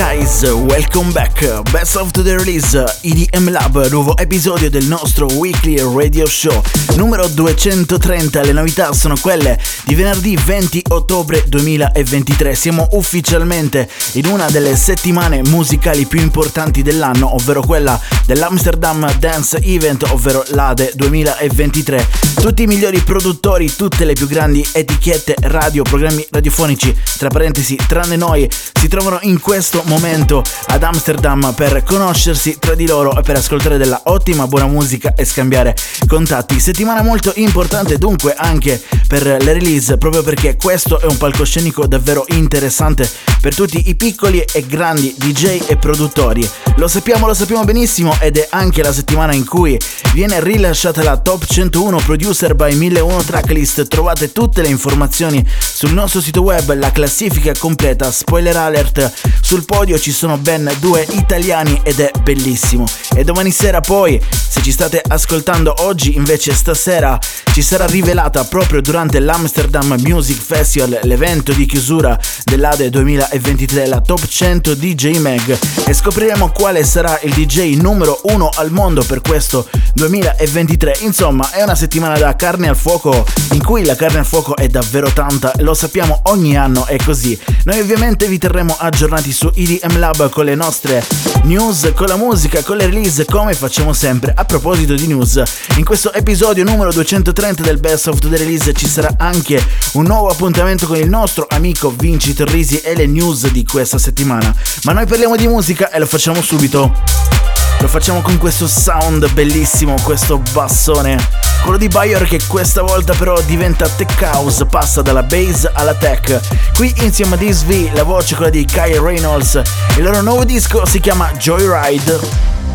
Guys, welcome back. Best of the release EDM Lab, nuovo episodio del nostro weekly radio show numero 230. Le novità sono quelle di venerdì 20 ottobre 2023. Siamo ufficialmente in una delle settimane musicali più importanti dell'anno, ovvero quella dell'Amsterdam Dance Event, ovvero l'ADE 2023. Tutti i migliori produttori, tutte le più grandi etichette radio, programmi radiofonici, tra parentesi, tranne noi, si trovano in questo momento ad Amsterdam per conoscersi tra di loro e per ascoltare della ottima buona musica e scambiare contatti. Settimana molto importante dunque anche per le release, proprio perché questo è un palcoscenico davvero interessante per tutti i piccoli e grandi DJ e produttori. Lo sappiamo, lo sappiamo benissimo ed è anche la settimana in cui viene rilasciata la Top 101 Producer by 1001 Tracklist. Trovate tutte le informazioni sul nostro sito web, la classifica completa, spoiler alert, sul podio ci sono ben due italiani ed è bellissimo. E domani sera poi, se ci state ascoltando oggi, invece stasera ci sarà rivelata proprio durante l'Amsterdam Music Festival, l'evento di chiusura dell'ADE 2023, la Top 100 DJ Mag e scopriremo quale sarà il DJ numero uno al mondo per questo 2023. Insomma, è una settimana da carne al fuoco in cui la carne al fuoco è davvero tanta, lo sappiamo ogni anno è così. Noi ovviamente vi terremo aggiornati su EDM Lab con le nostre news, con la musica, con le release come facciamo sempre. A proposito di news, in questo episodio numero 230 del Best of the Release ci sarà anche un nuovo appuntamento con il nostro amico Vinci Torrisi e le news di questa settimana. Ma noi parliamo di musica e lo facciamo subito. Lo facciamo con questo sound bellissimo, questo bassone. Quello di Bayer che questa volta però diventa tech house, passa dalla bass alla tech. Qui insieme a DSV la voce quella di Kyle Reynolds. Il loro nuovo disco si chiama Joyride.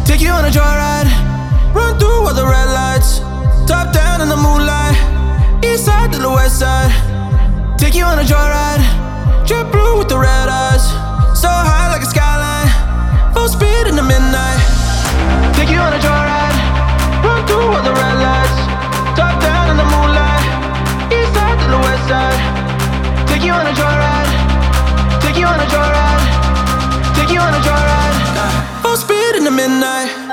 Take you on a joyride, run through all the red lights, top down in the moonlight, east side to the west side. Take you on a joyride, jet blue with the red eyes, so high like a skyline, full speed in the midnight. Take you on a joyride, run through all the red lights, top down in the moonlight, east side to the west side. Take you on a joyride, take you on a joyride, take you on a joyride, full speed in the midnight.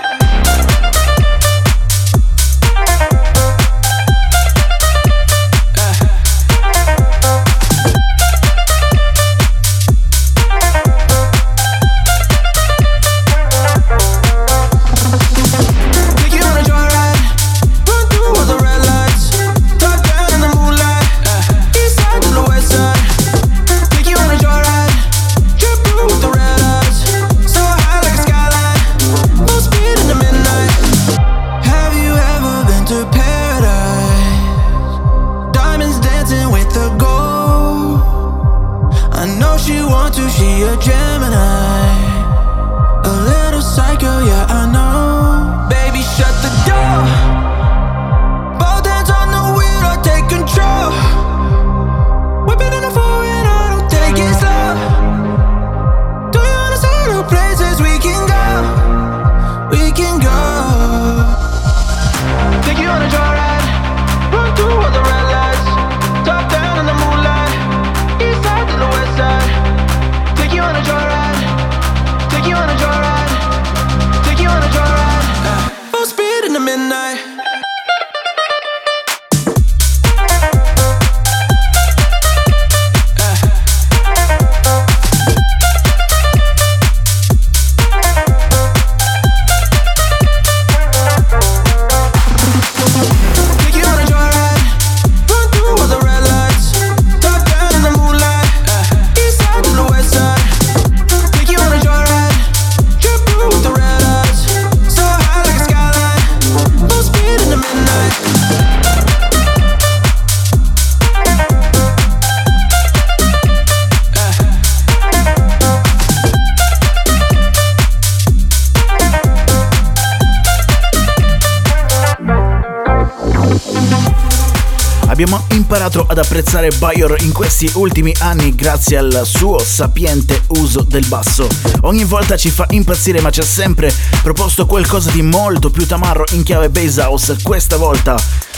Apprezzare Bayor in questi ultimi anni grazie al suo sapiente uso del basso. Ogni volta ci fa impazzire ma ci ha sempre proposto qualcosa di molto più tamarro in chiave bass house. Questa volta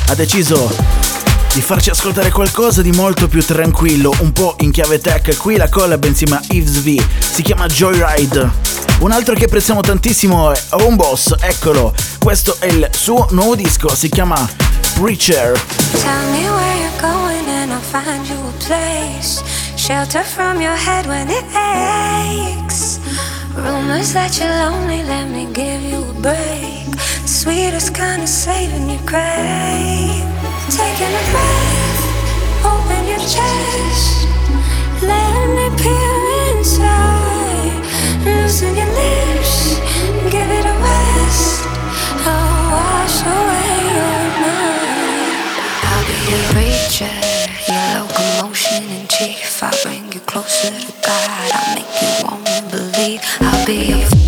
ha deciso di farci ascoltare qualcosa di molto più tranquillo, un po' in chiave tech. Qui la collab insieme a Yves V si chiama Joyride. Un altro che apprezziamo tantissimo è Home Boss, eccolo. Questo è il suo nuovo disco, si chiama Preacher. And I'll find you a place. Shelter from your head when it aches. Rumors that you're lonely, let me give you a break. The sweetest kind of saving you crave. Taking a breath, open your chest. Let me peer inside. Loosen your lips, give it a rest. I'll wash away your mind. I'll be your preacher, I'll bring you closer to God. I'll make you wanna believe. I'll be your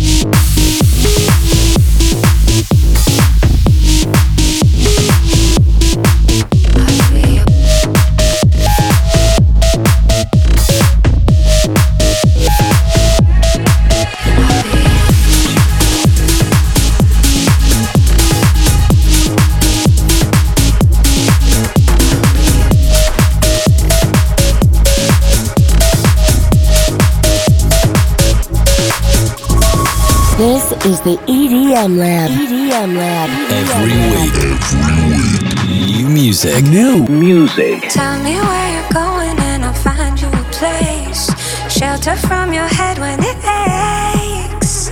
the EDM Lab. EDM Lab. Every week. New music. New music. Tell me where you're going and I'll find you a place. Shelter from your head when it aches.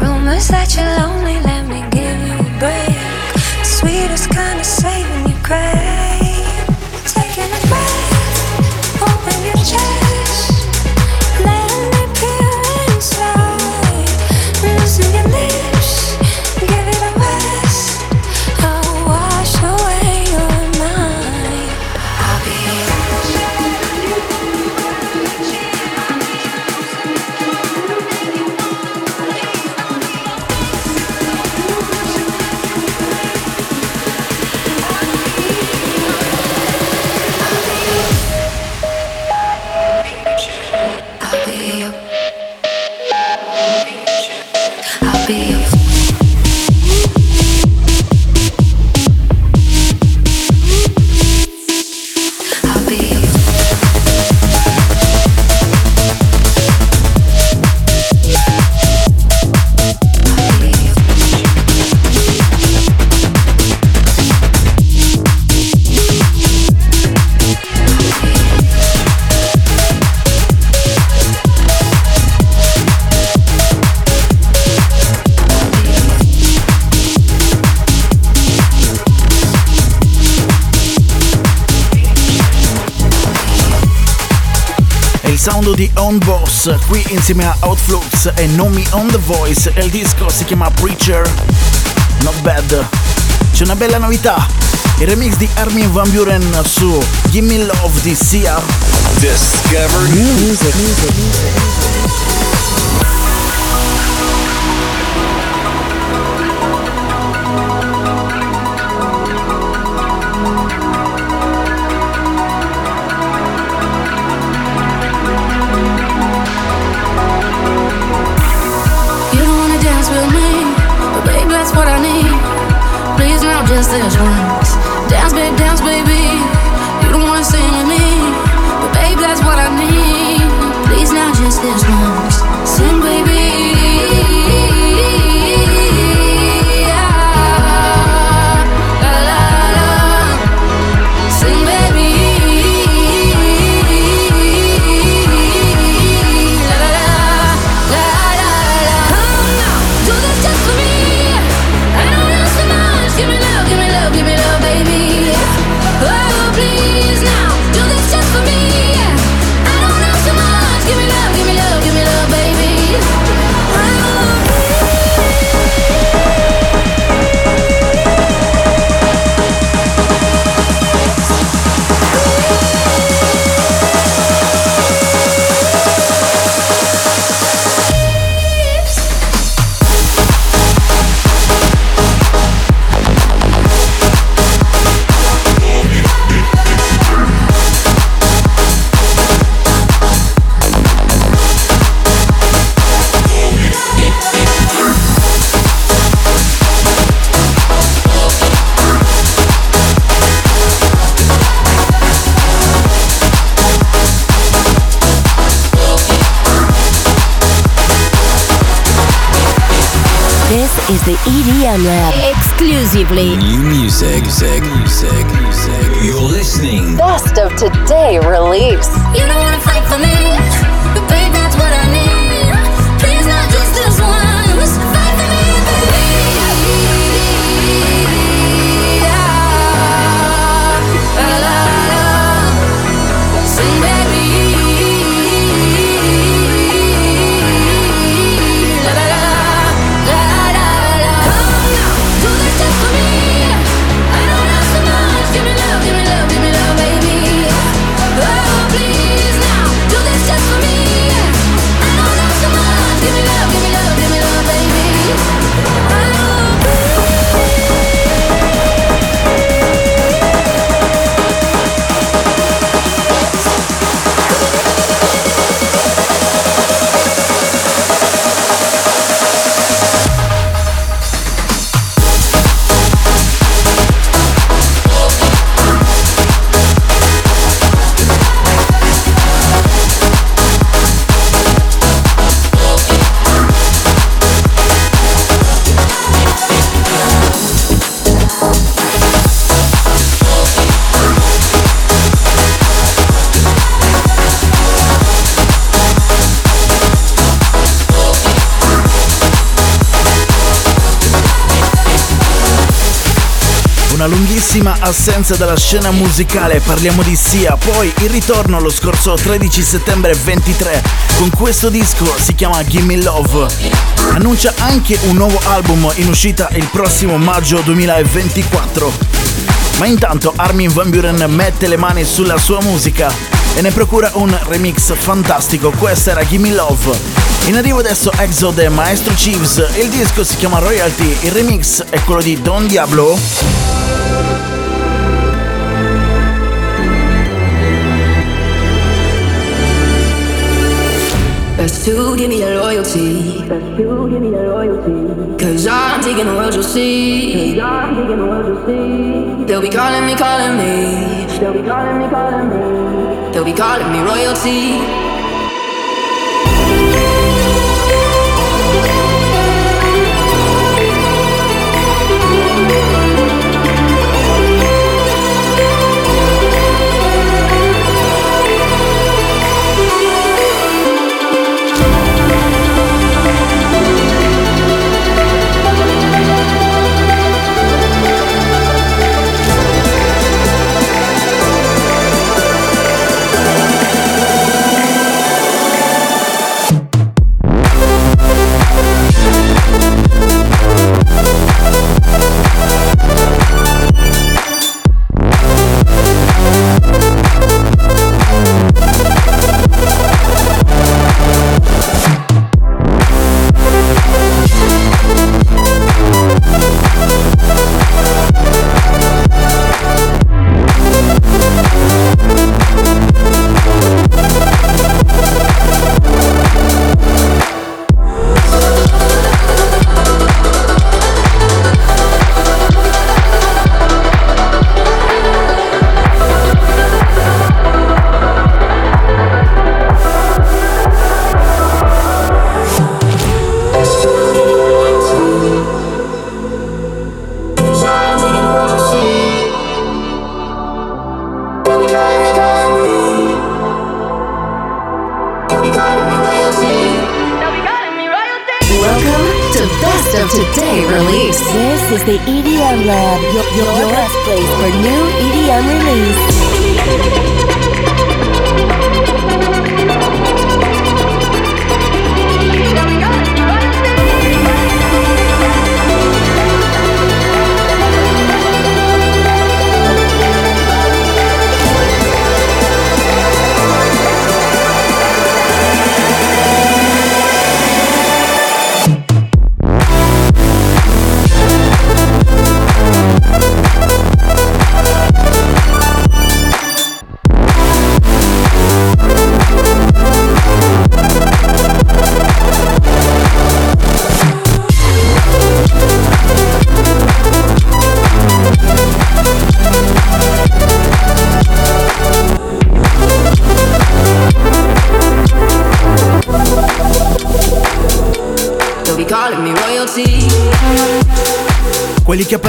Rumors that you're lonely, let me give you a break. Sweetest kind of saving you crave. Sound di On Boss, qui insieme a Outflux e Nomi on the Voice e il disco si chiama Preacher. Not bad. C'è una bella novità. Il remix di Armin Van Buren su Gimme Love di Sia. Discover New music. You Please now, just is the EDM Lab. Exclusively. New music, music, music, music. You're listening. Best of today release. You don't wanna fight for me, lunghissima assenza dalla scena musicale, parliamo di Sia, poi il ritorno lo scorso 13 settembre 23 con questo disco, si chiama Gimme Love. Annuncia anche un nuovo album in uscita il prossimo maggio 2024. Ma intanto Armin Van Buren mette le mani sulla sua musica e ne procura un remix fantastico, questa era Gimme Love. In arrivo adesso Exo e Maestro Chiefs, il disco si chiama Royalty, il remix è quello di Don Diablo. Best to give me the loyalty. Best to give me the loyalty. Cause I'm taking the world you'll see. Cause I'm taking the world you'll see. They'll be calling me, calling me. They'll be calling me, calling me. They'll be calling me royalty.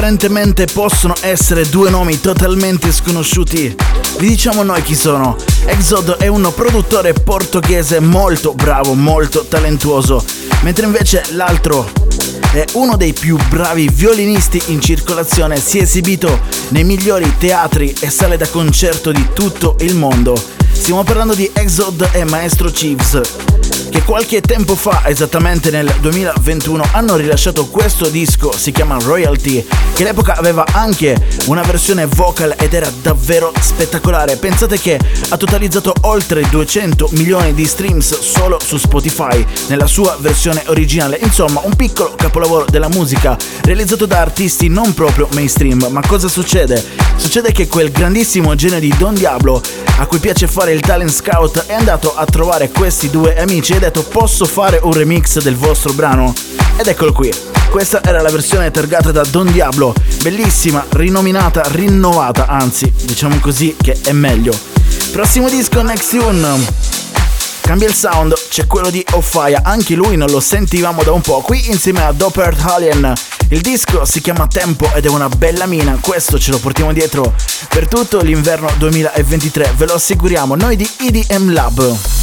apparentemente possono essere due nomi totalmente sconosciuti. Vi diciamo noi chi sono. Exodo è un produttore portoghese molto bravo, molto talentuoso, mentre invece l'altro è uno dei più bravi violinisti in circolazione, si è esibito nei migliori teatri e sale da concerto di tutto il mondo. Stiamo parlando di Exod e Maestro Chiefs che qualche tempo fa, esattamente nel 2021, hanno rilasciato questo disco, si chiama Royalty, che all'epoca aveva anche una versione vocal ed era davvero spettacolare. Pensate che ha totalizzato oltre 200 milioni di streams solo su Spotify, nella sua versione originale. Insomma, un piccolo capolavoro della musica, realizzato da artisti non proprio mainstream. Ma cosa succede? Succede che quel grandissimo genere di Don Diablo a cui piace fare il talent scout, è andato a trovare questi due amici e ha detto posso fare un remix del vostro brano? Ed eccolo qui. Questa era la versione targata da Don Diablo, bellissima, rinominata, rinnovata, anzi, diciamo così che è meglio. Prossimo disco, Next Tune. Cambia il sound, c'è quello di Offaia, anche lui non lo sentivamo da un po', qui insieme a Doppert Alien. Il disco si chiama Tempo ed è una bella mina, questo ce lo portiamo dietro per tutto l'inverno 2023, ve lo assicuriamo, noi di EDM Lab.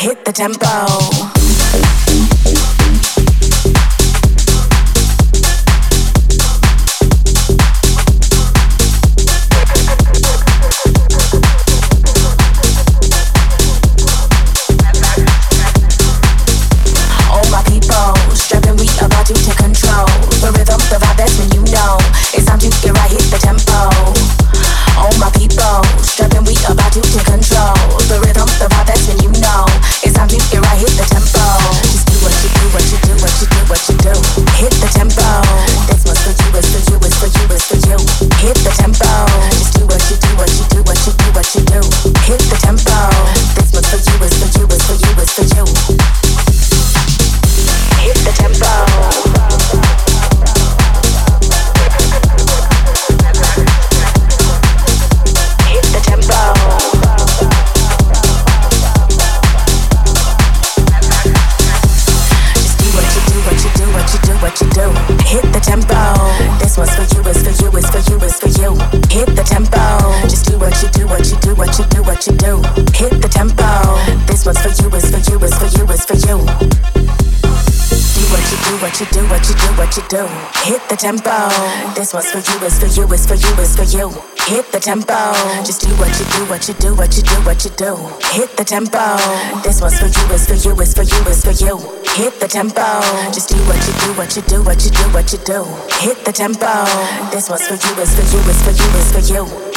hit the tempo. the tempo. This one's for you, it's for you, it's for you, it's for you. Hit the tempo. Just do what you do, what you do, what you do, what you do. Hit the tempo. This one's for you, it's for you, it's for you, it's for you. Hit the tempo. Just do what you do, what you do, what you do, what you do. Hit the tempo. This one's for you, it's for you, it's for you, it's for you.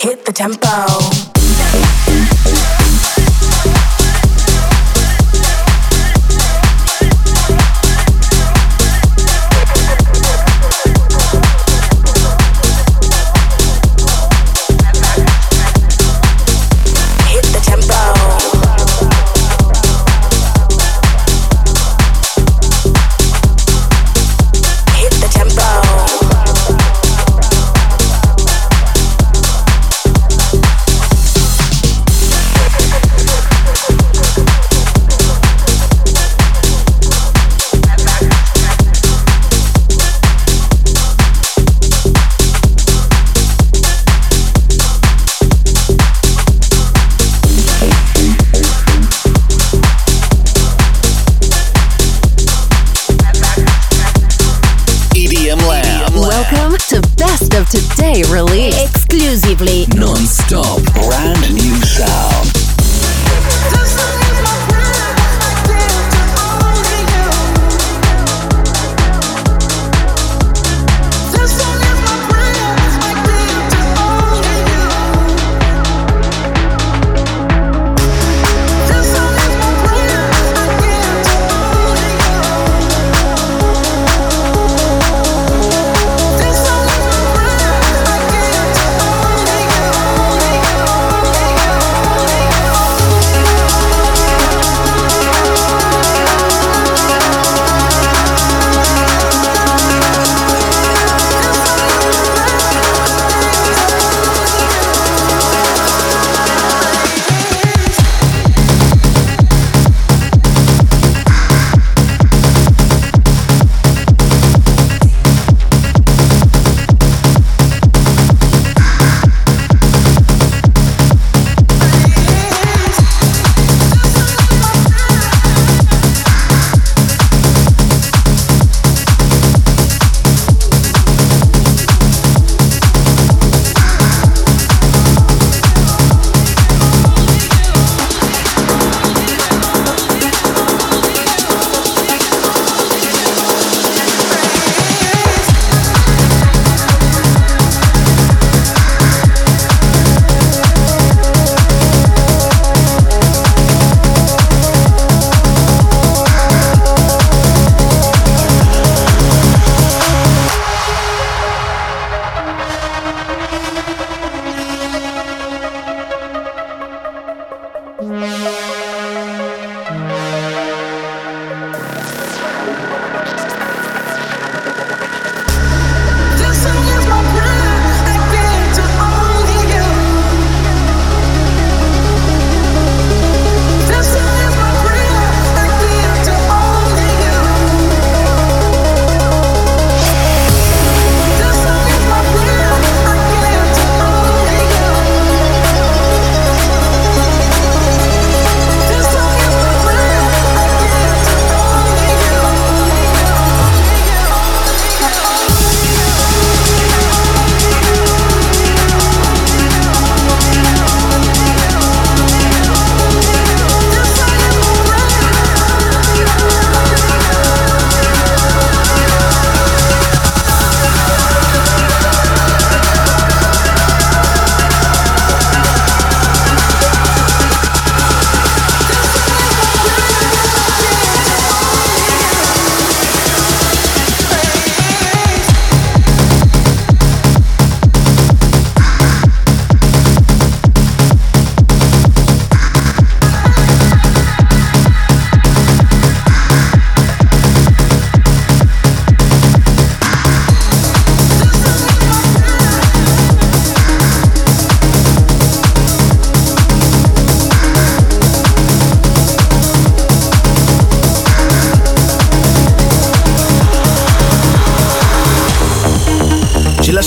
hit the tempo.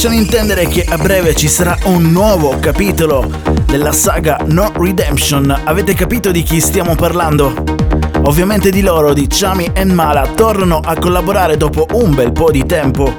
Lasciano intendere che a breve ci sarà un nuovo capitolo della saga No Redemption. Avete capito di chi stiamo parlando? Ovviamente di loro, di Chami e Mala, tornano a collaborare dopo un bel po' di tempo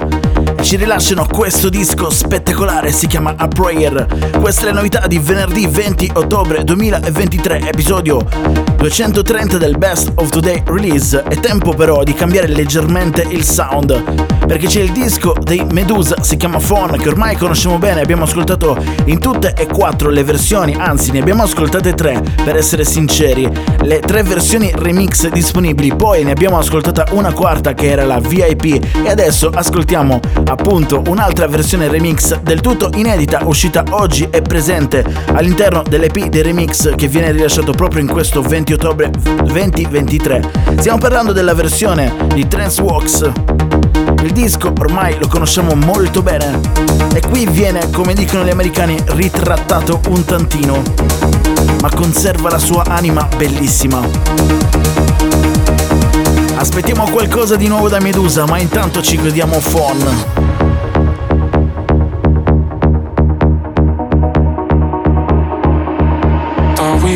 ci rilasciano questo disco spettacolare, si chiama A Prayer. Questa è la novità di venerdì 20 ottobre 2023, episodio 230 del Best of Today release. È tempo però di cambiare leggermente il sound, perché c'è il disco dei Medusa, si chiama Phone, che ormai conosciamo bene, abbiamo ascoltato in tutte e quattro le versioni, anzi ne abbiamo ascoltate tre, per essere sinceri, le tre versioni remix disponibili, poi ne abbiamo ascoltata una quarta che era la VIP e adesso ascoltiamo appunto un'altra versione remix del tutto inedita uscita oggi e presente all'interno dell'EP dei remix che viene rilasciato proprio in questo 20 ottobre 2023. Stiamo parlando della versione di Trance Walks. Il disco ormai lo conosciamo molto bene e qui viene, come dicono gli americani, ritrattato un tantino, ma conserva la sua anima bellissima. Aspettiamo qualcosa di nuovo da Medusa, ma intanto ci godiamo Phone.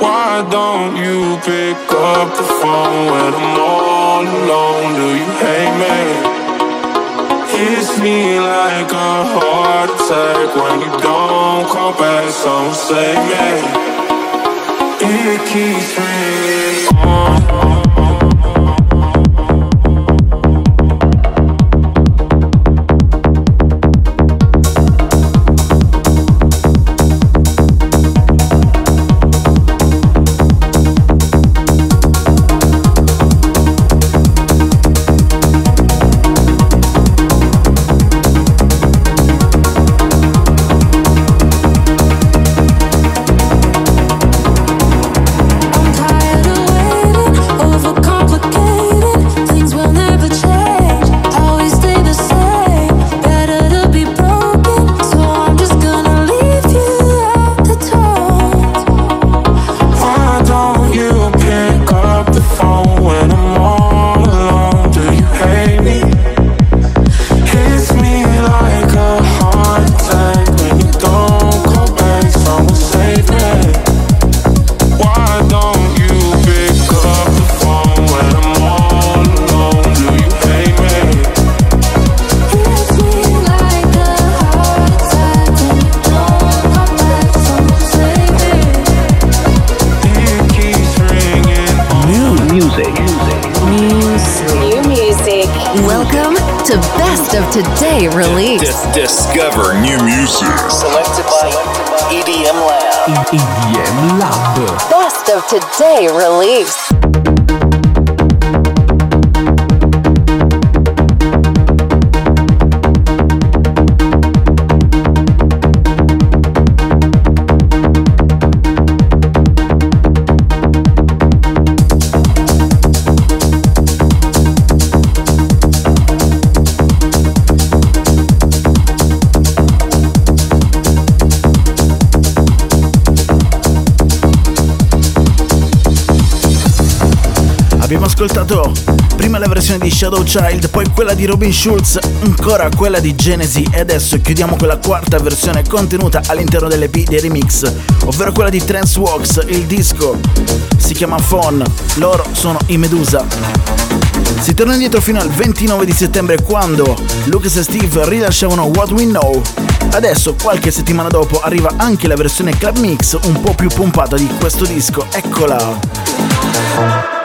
Why don't you pick up the phone when I'm all alone? Do you hate me? Hits me like a heart attack when you don't come back. Someone save me. It keeps ringing on. Today release. Abbiamo ascoltato prima la versione di Shadow Child, poi quella di Robin Schulz, ancora quella di Genesi e adesso chiudiamo con la quarta versione contenuta all'interno dell'EP dei remix, ovvero quella di Trance Walks, il disco si chiama Phone, loro sono i Medusa. Si torna indietro fino al 29 di settembre quando Lucas e Steve rilasciavano What We Know. Adesso, qualche settimana dopo, arriva anche la versione club mix un po' più pompata di questo disco. Eccola!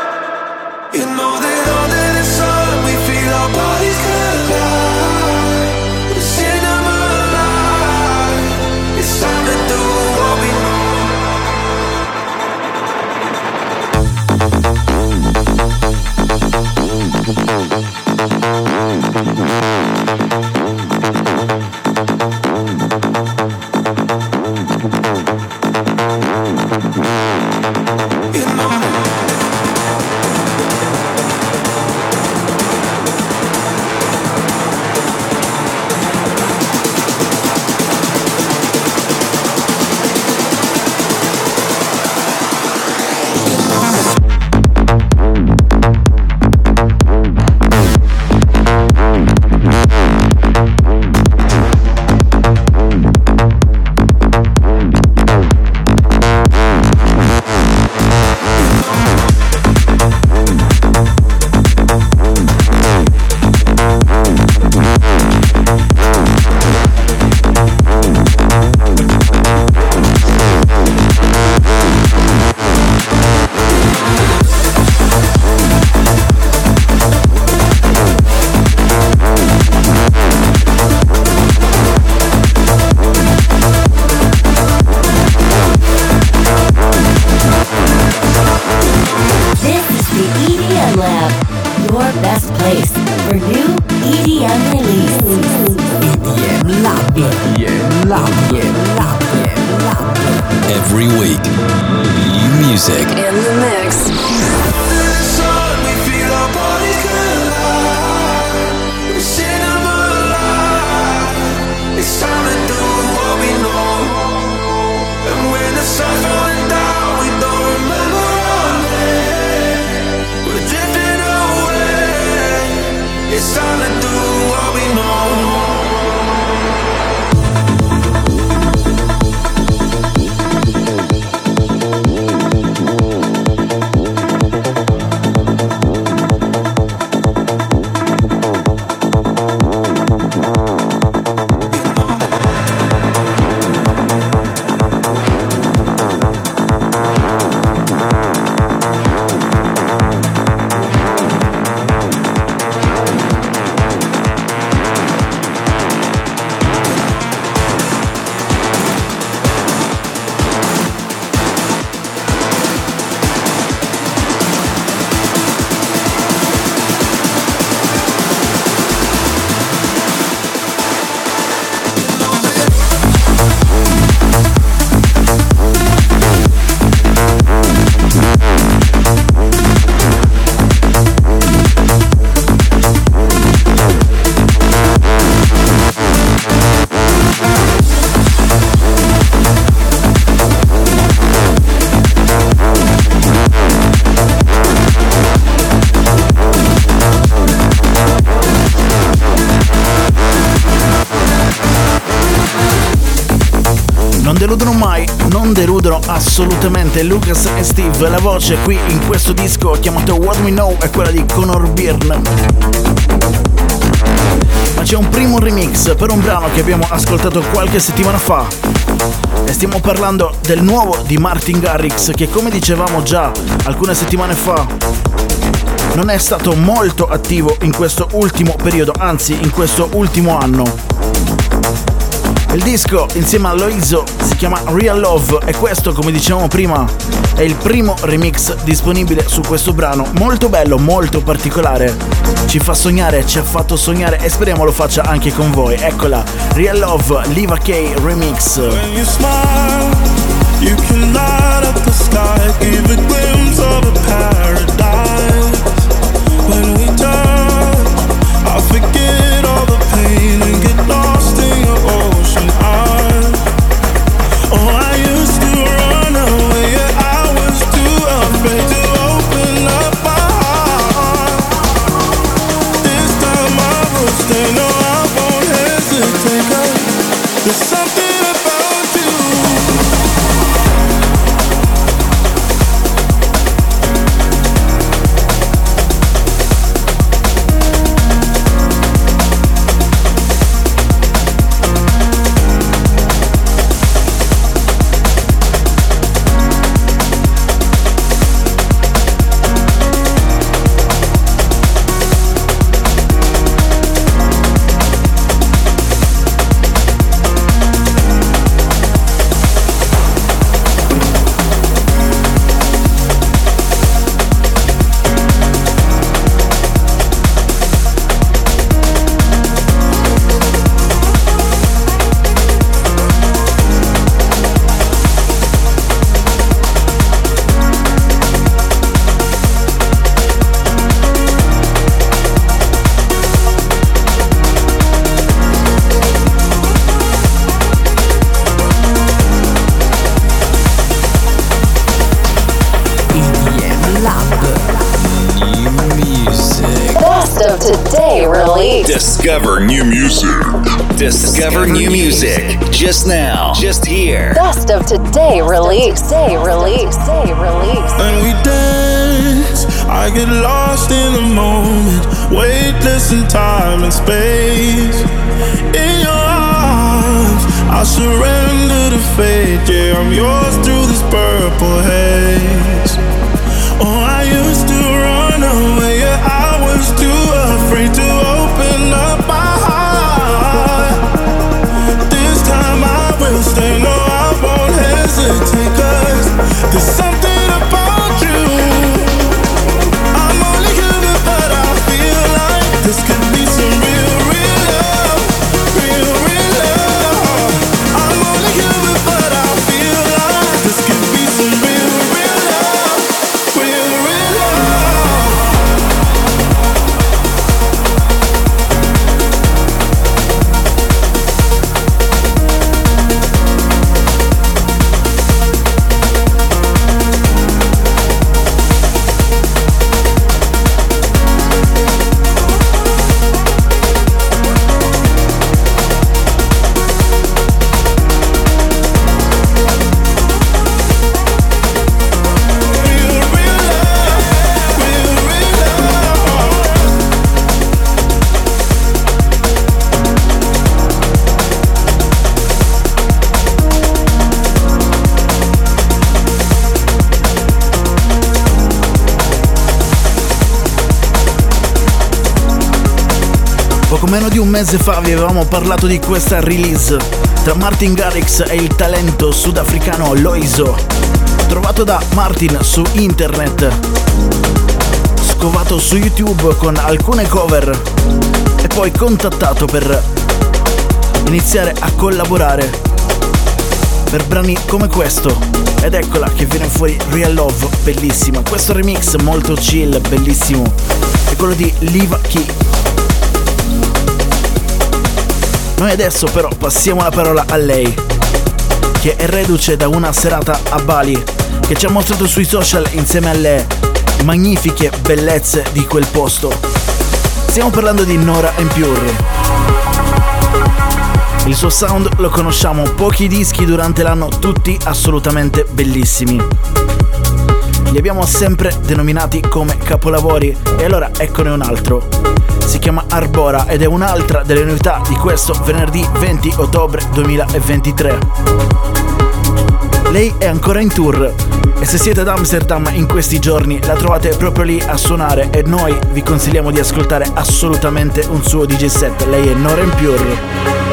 Assolutamente Lucas e Steve. La voce qui in questo disco chiamato What We Know è quella di Conor Byrne. Ma c'è un primo remix per un brano che abbiamo ascoltato qualche settimana fa. E stiamo parlando del nuovo di Martin Garrix che come dicevamo già alcune settimane fa non è stato molto attivo in questo ultimo periodo, anzi in questo ultimo anno. Il disco insieme a Loiso si chiama Real Love e questo, come dicevamo prima, è il primo remix disponibile su questo brano. Molto bello, molto particolare. Ci fa sognare, ci ha fatto sognare e speriamo lo faccia anche con voi. Eccola, Real Love, Liva K Remix. When you smile, you can light up the sky, give a glimpse of a paradise. When we touch, I forget mese fa vi avevamo parlato di questa release tra Martin Garrix e il talento sudafricano Loiso, trovato da Martin su internet, scovato su YouTube con alcune cover e poi contattato per iniziare a collaborare per brani come questo. Ed eccola che viene fuori Real Love, bellissima. Questo remix molto chill, bellissimo. È quello di Liva Key. Noi adesso però passiamo la parola a lei, che è reduce da una serata a Bali, che ci ha mostrato sui social insieme alle magnifiche bellezze di quel posto. Stiamo parlando di Nora Pure. Il suo sound lo conosciamo, pochi dischi durante l'anno, tutti assolutamente bellissimi. Li abbiamo sempre denominati come capolavori e allora eccone un altro. Si chiama Arbora ed è un'altra delle novità di questo venerdì 20 ottobre 2023. Lei è ancora in tour e se siete ad Amsterdam in questi giorni la trovate proprio lì a suonare e noi vi consigliamo di ascoltare assolutamente un suo DJ set. Lei è Noren Pure.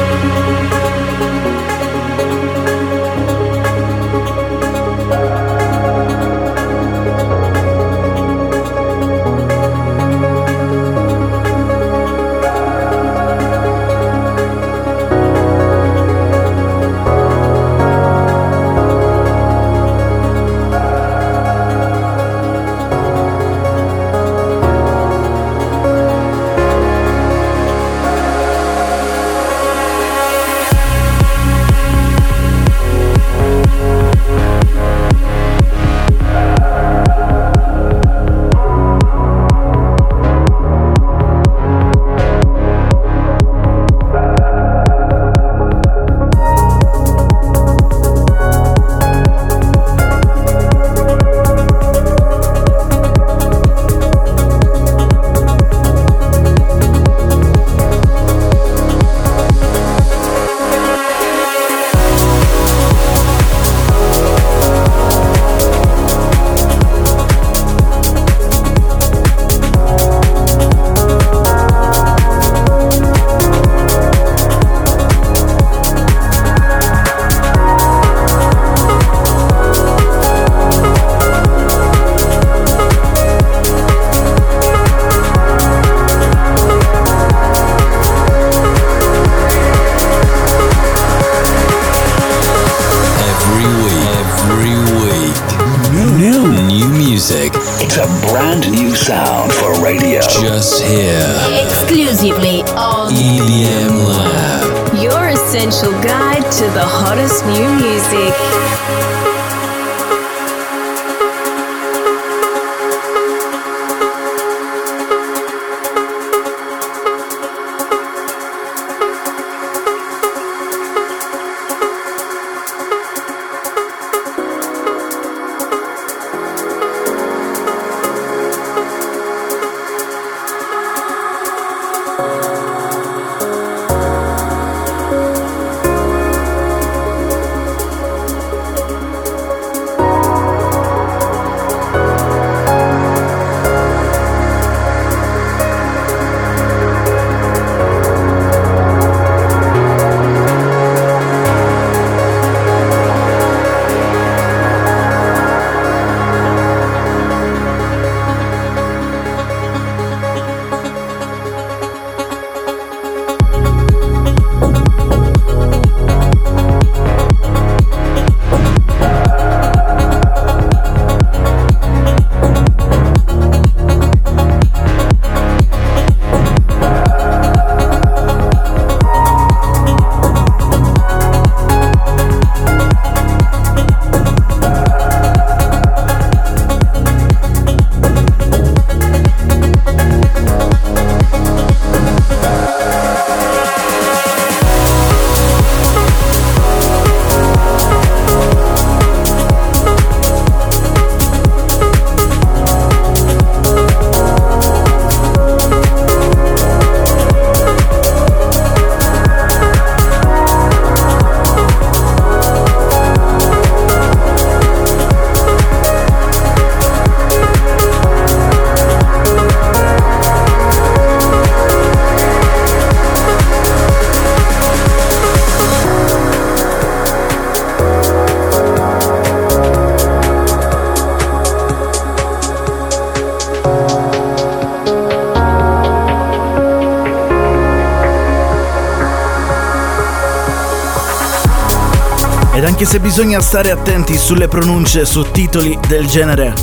Anche se bisogna stare attenti sulle pronunce su titoli del genere.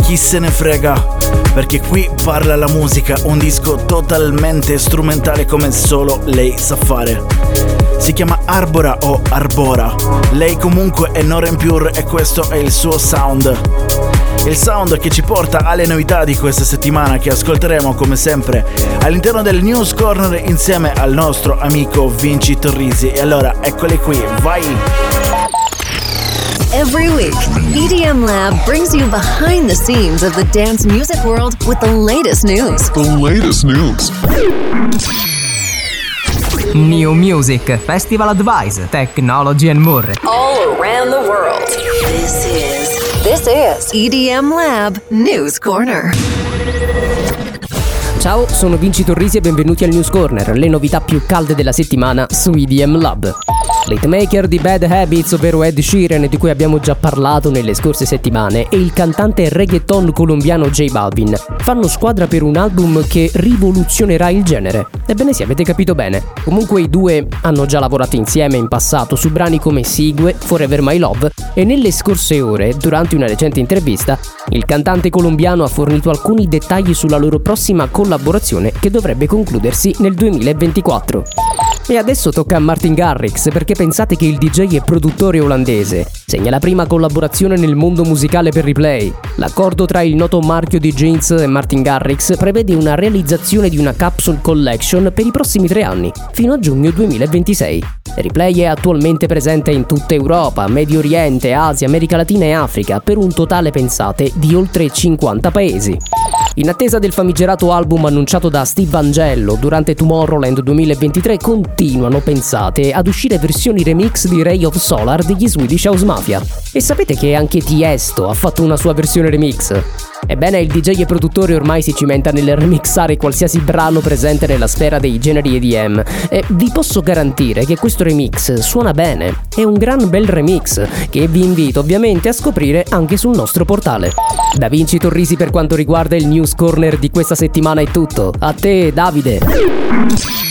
Chi se ne frega, perché qui parla la musica, un disco totalmente strumentale come solo lei sa fare. Si chiama Arbora o Arbora. Lei comunque è Noren Pure e questo è il suo sound. Il sound che ci porta alle novità di questa settimana che ascolteremo come sempre all'interno del News Corner insieme al nostro amico Vinci Torrisi. E allora eccole qui, vai! Every week, EDM Lab brings you behind the scenes of the dance music world with the latest news. The latest news. New Music, Festival Advice, Technology and more. All around the world. This is this is EDM Lab News Corner. Ciao, sono Vinci Torrisi e benvenuti al News Corner, le novità più calde della settimana su EDM Lab. L'hitmaker di Bad Habits, ovvero Ed Sheeran, di cui abbiamo già parlato nelle scorse settimane, e il cantante reggaeton colombiano J Balvin fanno squadra per un album che rivoluzionerà il genere. Ebbene sì, avete capito bene. Comunque i due hanno già lavorato insieme in passato su brani come Sigue, Forever My Love e nelle scorse ore, durante una recente intervista, il cantante colombiano ha fornito alcuni dettagli sulla loro prossima collaborazione che dovrebbe concludersi nel 2024. E adesso tocca a Martin Garrix perché pensate che il DJ e produttore olandese segna la prima collaborazione nel mondo musicale per replay. L'accordo tra il noto marchio di jeans e Martin Garrix prevede una realizzazione di una capsule collection per i prossimi tre anni, fino a giugno 2026. Replay è attualmente presente in tutta Europa, Medio Oriente, Asia, America Latina e Africa per un totale, pensate, di oltre 50 paesi. In attesa del famigerato album annunciato da Steve Angello durante Tomorrowland 2023 continuano, pensate, ad uscire versioni remix di Ray of Solar degli Swedish House Mafia. E sapete che anche Tiesto ha fatto una sua versione remix? Ebbene, il DJ e produttore ormai si cimenta nel remixare qualsiasi brano presente nella sfera dei generi EDM e vi posso garantire che questo remix suona bene. È un gran bel remix che vi invito ovviamente a scoprire anche sul nostro portale. Da Vinci Torrisi per quanto riguarda il News Corner di questa settimana è tutto. A te, Davide.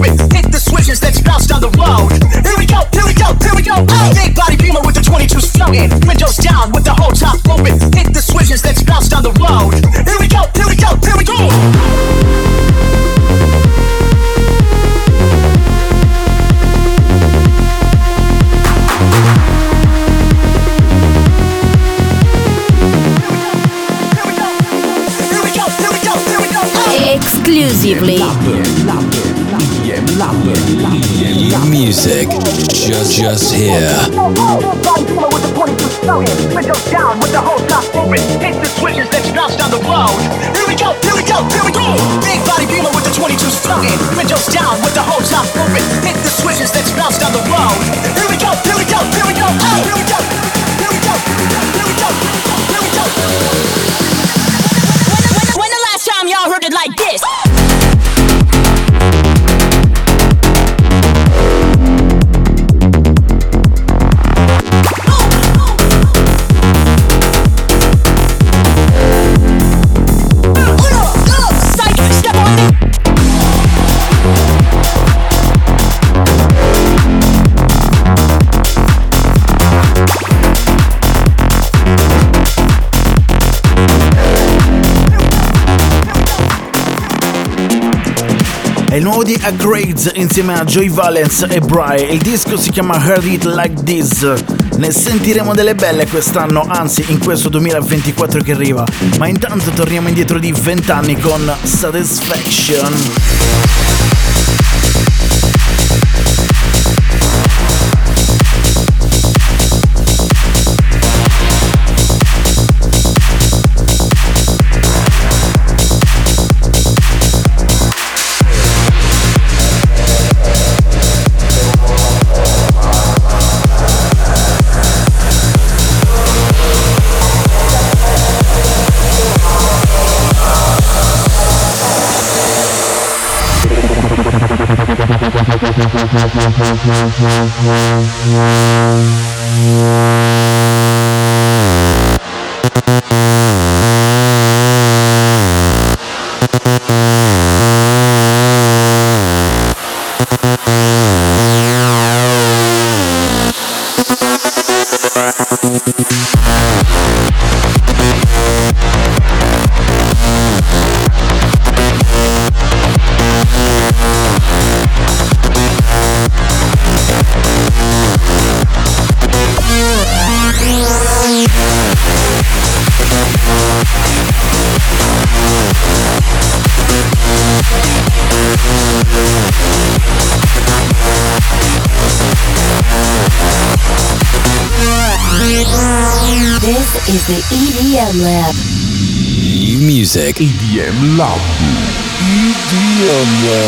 open. Hit the switches, let's bounce down the road. Here we go, here we go, here we go. Big body beamer with the 22 floating. Windows down with the whole top open. Hit the switches, let's bounce down the road. Here we go, here we go, here we go. exclusively. Music, just just here. down with the whole top the switches, down the road. Here we go, here we go, here we go. Big body beamer with the 22 smoking. Windows down with the whole top the switches, down the road. Here we go, here we go, here we go. Here we go, here we go, here we go, when the last time y'all heard it like this? È il nuovo di Upgrades insieme a Joy Valence e Bry. Il disco si chiama Heard It Like This. Ne sentiremo delle belle quest'anno, anzi in questo 2024 che arriva. Ma intanto torniamo indietro di 20 anni con Satisfaction. EDM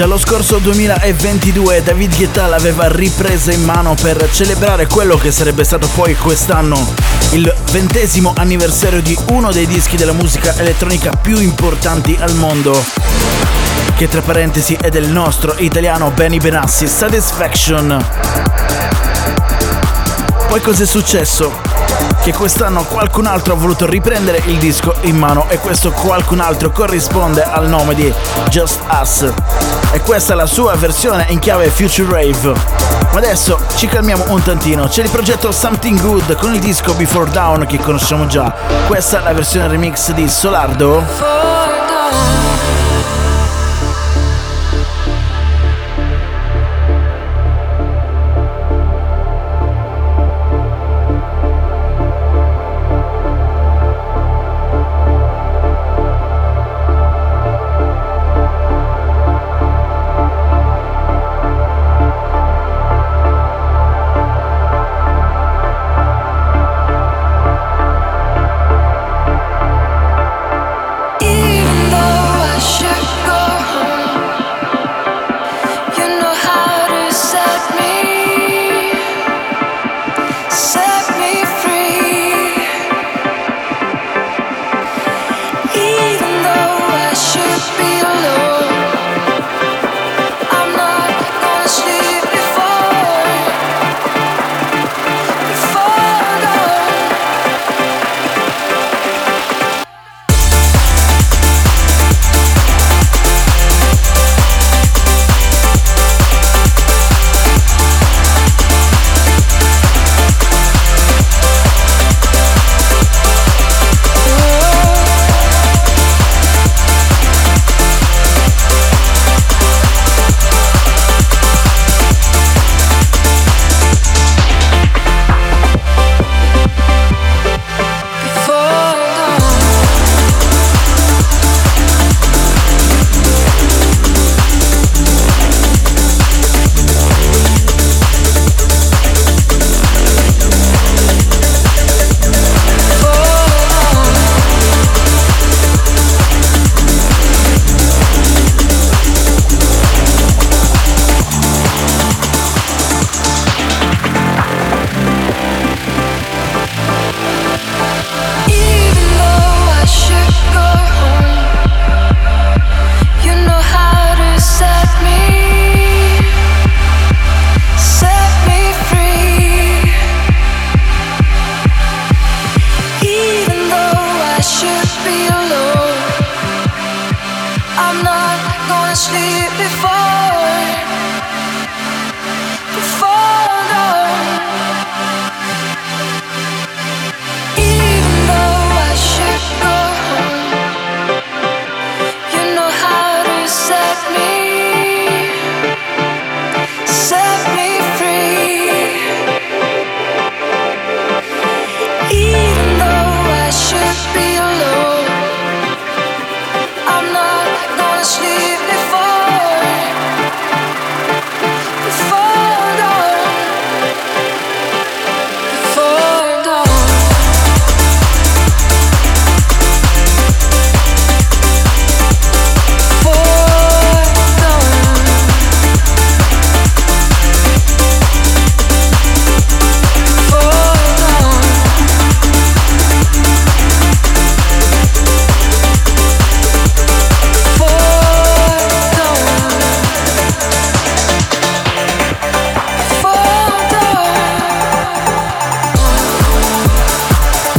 Già lo scorso 2022 David Guetta l'aveva ripresa in mano per celebrare quello che sarebbe stato poi quest'anno il ventesimo anniversario di uno dei dischi della musica elettronica più importanti al mondo che tra parentesi è del nostro italiano Benny Benassi, Satisfaction. Poi cos'è successo? Che quest'anno qualcun altro ha voluto riprendere il disco in mano e questo qualcun altro corrisponde al nome di Just Us. E questa è la sua versione in chiave Future Rave. Ma adesso ci calmiamo un tantino. C'è il progetto Something Good con il disco Before Down che conosciamo già. Questa è la versione remix di Solardo.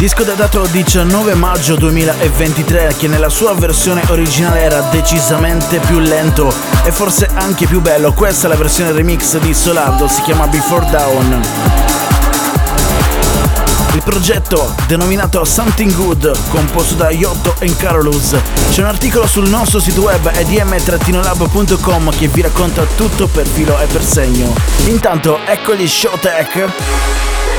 Disco datato 19 maggio 2023 che nella sua versione originale era decisamente più lento e forse anche più bello. Questa è la versione remix di Solardo, si chiama Before Down. Il progetto, denominato Something Good, composto da Iotto e Carolus, c'è un articolo sul nostro sito web edm-lab.com che vi racconta tutto per filo e per segno. Intanto, ecco gli Showtech.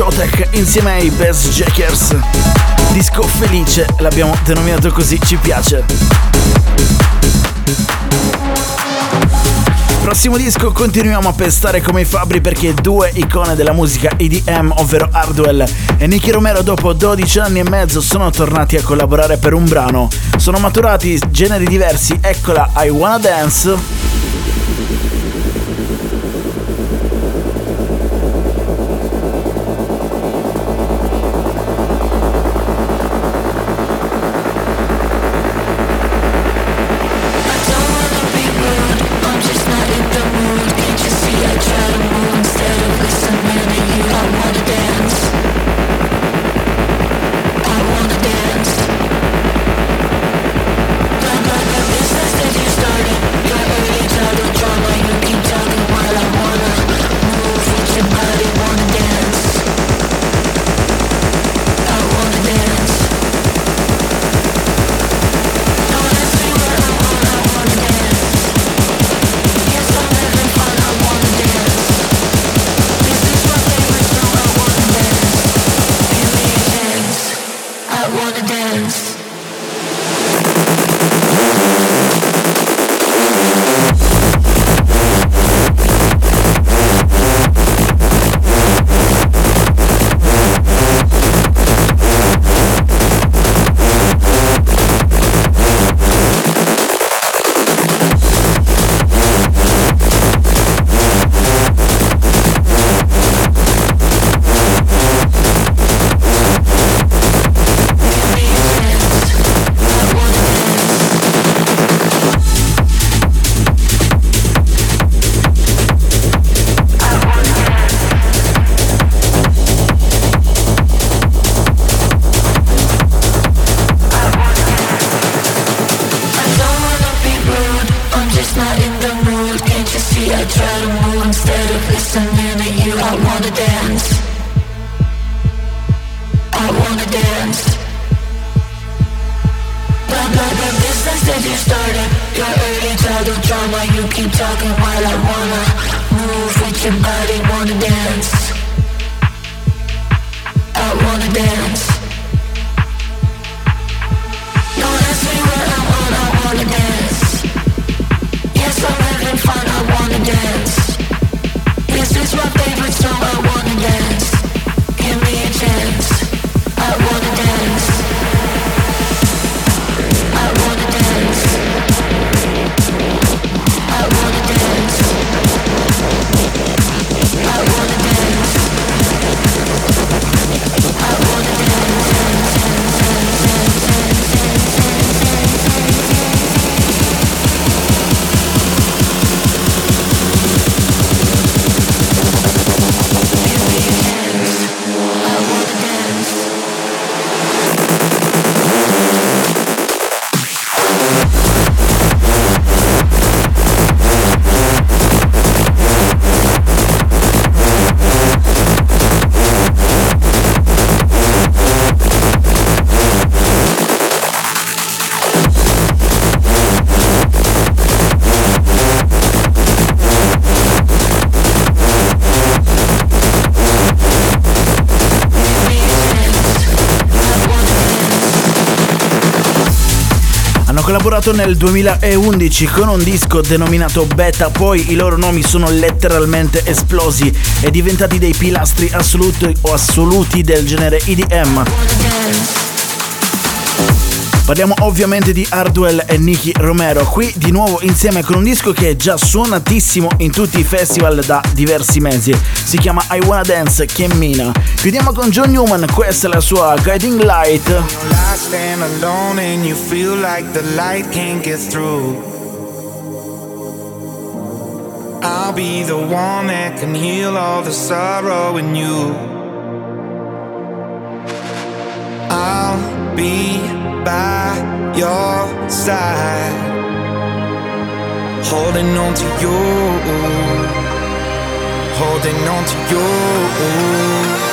Showtech insieme ai Bass Jackers. Disco felice, l'abbiamo denominato così, ci piace. Prossimo disco continuiamo a pestare come i fabbri perché due icone della musica EDM, ovvero Hardwell e Nicky Romero dopo 12 anni e mezzo sono tornati a collaborare per un brano. Sono maturati generi diversi, eccola I Wanna Dance just not in the mood. Can't you see I try to move Instead of listening to you? I wanna dance. I wanna dance. Blah blah blah business that you started. Your early childhood drama. You keep talking while I wanna Move with your body. Wanna dance. I wanna dance. favorite song I wanna dance. Give me a chance. Collaborato nel 2011 con un disco denominato Beta, poi i loro nomi sono letteralmente esplosi e diventati dei pilastri assoluti o assoluti del genere EDM. Parliamo ovviamente di Hardwell e Nicky Romero, qui di nuovo insieme con un disco che è già suonatissimo in tutti i festival da diversi mesi. Si chiama I Wanna Dance Chiemmina. Chiudiamo con John Newman, questa è la sua Guiding Light. I'll be the one that can heal all the sorrow in you. I'll be by your side, holding on to you, holding on to you.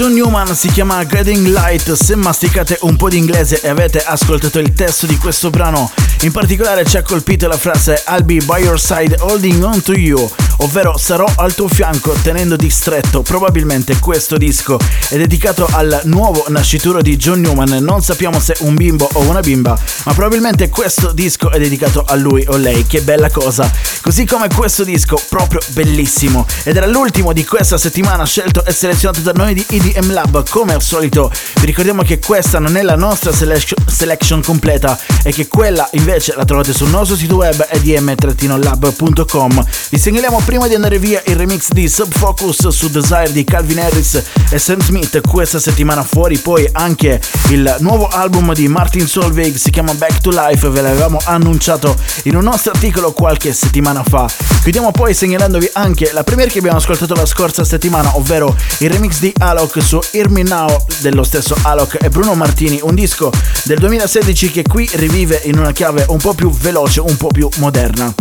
John Newman si chiama Guiding Light. Se masticate un po' di inglese e avete ascoltato il testo di questo brano, in particolare ci ha colpito la frase I'll be by your side holding on to you, ovvero sarò al tuo fianco tenendoti stretto. Probabilmente questo disco è dedicato al nuovo nascituro di John Newman. Non sappiamo se un bimbo o una bimba, ma probabilmente questo disco è dedicato a lui o lei. Che bella cosa! Così come questo disco, proprio bellissimo. Ed era l'ultimo di questa settimana scelto e selezionato da noi di EDM Lab. Come al solito, vi ricordiamo che questa non è la nostra selection completa e che quella invece la trovate sul nostro sito web edm-lab.com. Vi segnaliamo prima di andare via il remix di Subfocus su Desire di Calvin Harris e Sam Smith questa settimana fuori, poi anche il nuovo album di Martin Solveig si chiama Back to Life, ve l'avevamo annunciato in un nostro articolo qualche settimana fa. Chiudiamo poi segnalandovi anche la premiere che abbiamo ascoltato la scorsa settimana, ovvero il remix di Alok su Hear Now dello stesso Alok e Bruno Martini, un disco del 2016 che qui rivive in una chiave un po' più veloce, un po' più moderna.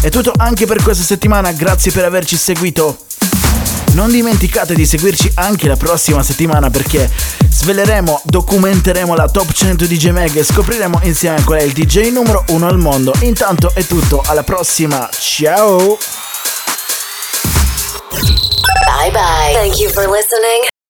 È tutto anche per questa settimana, grazie per averci seguito. Non dimenticate di seguirci anche la prossima settimana perché sveleremo, documenteremo la top 100 DJ Mag e scopriremo insieme qual è il DJ numero 1 al mondo. Intanto è tutto, alla prossima, ciao! Bye bye. Thank you for listening